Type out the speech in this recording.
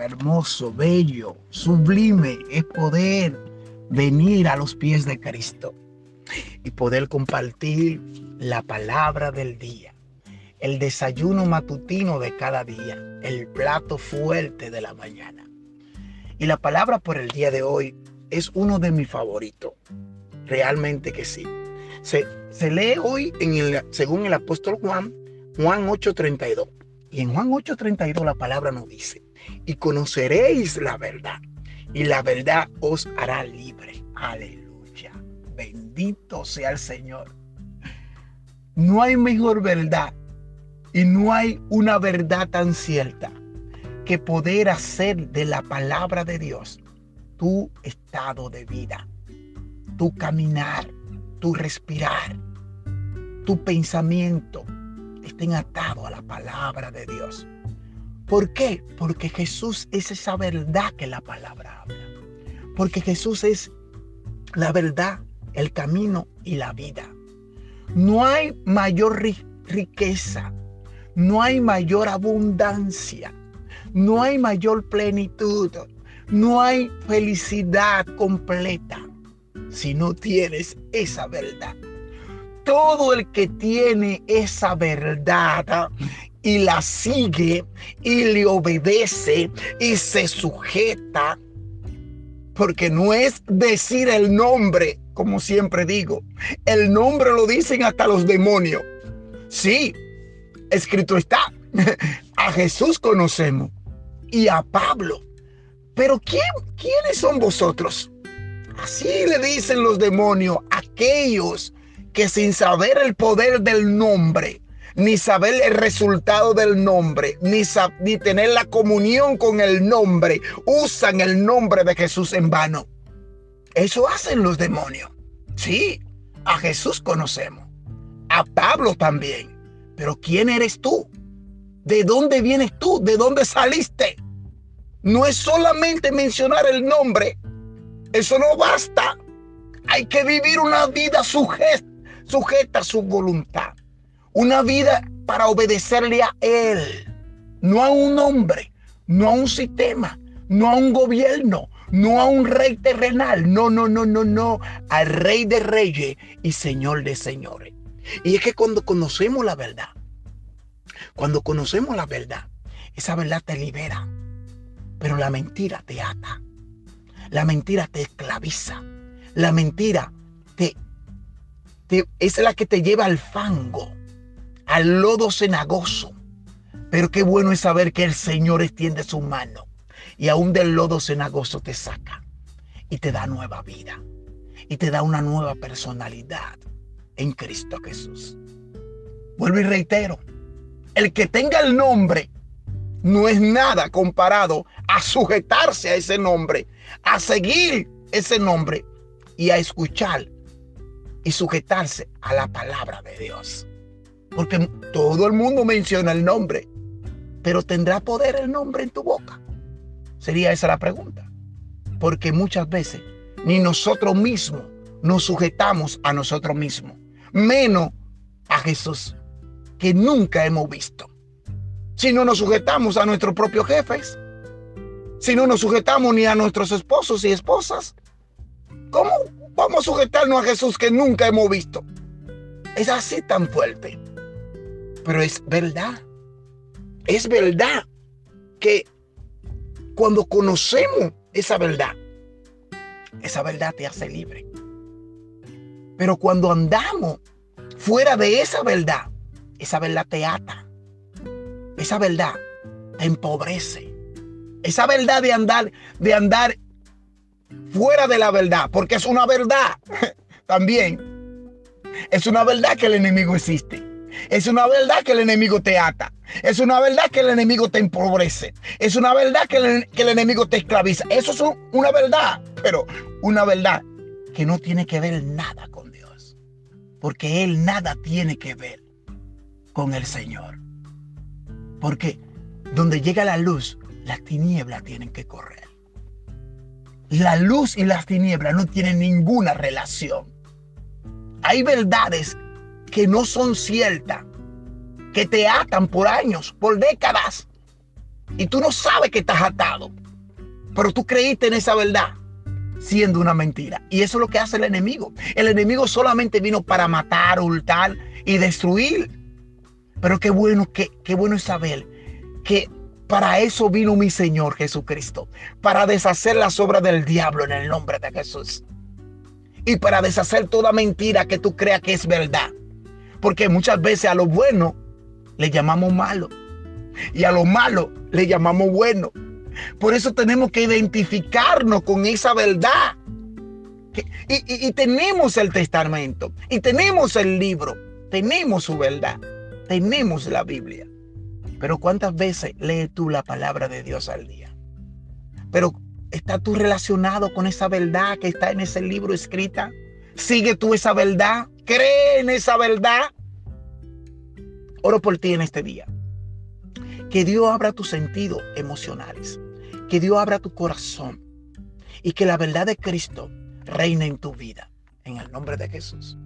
hermoso, bello, sublime es poder venir a los pies de Cristo y poder compartir la palabra del día, el desayuno matutino de cada día, el plato fuerte de la mañana. Y la palabra por el día de hoy es uno de mis favoritos. Realmente que sí. Se, lee hoy en el, según el apóstol Juan, Juan 8:32. Y en Juan 8:32 la palabra nos dice, y conoceréis la verdad, y la verdad os hará libre. Aleluya. Bendito sea el Señor. No hay mejor verdad y no hay una verdad tan cierta que poder hacer de la palabra de Dios tu estado de vida, tu caminar, tu respirar, tu pensamiento estén atados a la palabra de Dios. ¿Por qué? Porque Jesús es esa verdad que la palabra habla. Porque Jesús es la verdad, el camino y la vida. No hay mayor riqueza, no hay mayor abundancia, no hay mayor plenitud, no hay felicidad completa si no tienes esa verdad. Todo el que tiene esa verdad y la sigue y le obedece y se sujeta, porque no es decir el nombre, como siempre digo, el nombre lo dicen hasta los demonios. Sí, escrito está, a Jesús conocemos y a Pablo. Pero ¿quién, ¿quiénes son vosotros? Así le dicen los demonios, aquellos que sin saber el poder del nombre, ni saber el resultado del nombre, ni, ni tener la comunión con el nombre, usan el nombre de Jesús en vano. Eso hacen los demonios. Sí, a Jesús conocemos, a Pablo también. Pero ¿quién eres tú? ¿De dónde vienes tú? ¿De dónde saliste? No es solamente mencionar el nombre. Eso no basta. Hay que vivir una vida sujeta, sujeta a su voluntad. Una vida para obedecerle a Él. No a un hombre, no a un sistema, no a un gobierno, no a un rey terrenal. No, no, no, no, no. Al rey de reyes y señor de señores. Y es que cuando conocemos la verdad, cuando conocemos la verdad, esa verdad te libera. Pero la mentira te ata. La mentira te esclaviza. La mentira es la que te lleva al fango, al lodo cenagoso. Pero qué bueno es saber que el Señor extiende su mano y aún del lodo cenagoso te saca y te da nueva vida y te da una nueva personalidad en Cristo Jesús. Vuelvo y reitero, el que tenga el nombre no es nada comparado a sujetarse a ese nombre, a seguir ese nombre y a escuchar y sujetarse a la palabra de Dios. Porque todo el mundo menciona el nombre, pero ¿tendrá poder el nombre en tu boca? Sería esa la pregunta. Porque muchas veces ni nosotros mismos nos sujetamos a nosotros mismos, menos a Jesús, que nunca hemos visto si no nos sujetamos a nuestros propios jefes, si no nos sujetamos ni a nuestros esposos y esposas, ¿cómo sujetarnos a Jesús que nunca hemos visto? Es así tan fuerte. Pero es verdad. Es verdad que cuando conocemos esa verdad, esa verdad te hace libre. Pero cuando andamos fuera de esa verdad, esa verdad te ata. Esa verdad te empobrece. Esa verdad de andar, de andar fuera de la verdad, porque es una verdad también. Es una verdad que el enemigo existe. Es una verdad que el enemigo te ata. Es una verdad que el enemigo te empobrece. Es una verdad que el, enemigo te esclaviza. Eso es una verdad, pero una verdad que no tiene que ver nada con Dios. Porque Él nada tiene que ver con el Señor. Porque donde llega la luz, las tinieblas tienen que correr. La luz y las tinieblas no tienen ninguna relación. Hay verdades que no son ciertas, que te atan por años, por décadas. Y tú no sabes que estás atado. Pero tú creíste en esa verdad siendo una mentira. Y eso es lo que hace el enemigo. El enemigo solamente vino para matar, hurtar y destruir. Pero qué bueno, qué, qué bueno es saber que para eso vino mi Señor Jesucristo. Para deshacer las obras del diablo en el nombre de Jesús. Y para deshacer toda mentira que tú creas que es verdad. Porque muchas veces a lo bueno le llamamos malo. Y a lo malo le llamamos bueno. Por eso tenemos que identificarnos con esa verdad. Y, tenemos el testamento, y tenemos el libro, tenemos su verdad, tenemos la Biblia. Pero ¿cuántas veces lees tú la palabra de Dios al día? Pero ¿estás tú relacionado con esa verdad que está en ese libro escrita? ¿Sigue tú esa verdad? ¿Cree en esa verdad? Oro por ti en este día. Que Dios abra tus sentidos emocionales que Dios abra tu corazón y que la verdad de Cristo reine en tu vida. En el nombre de Jesús.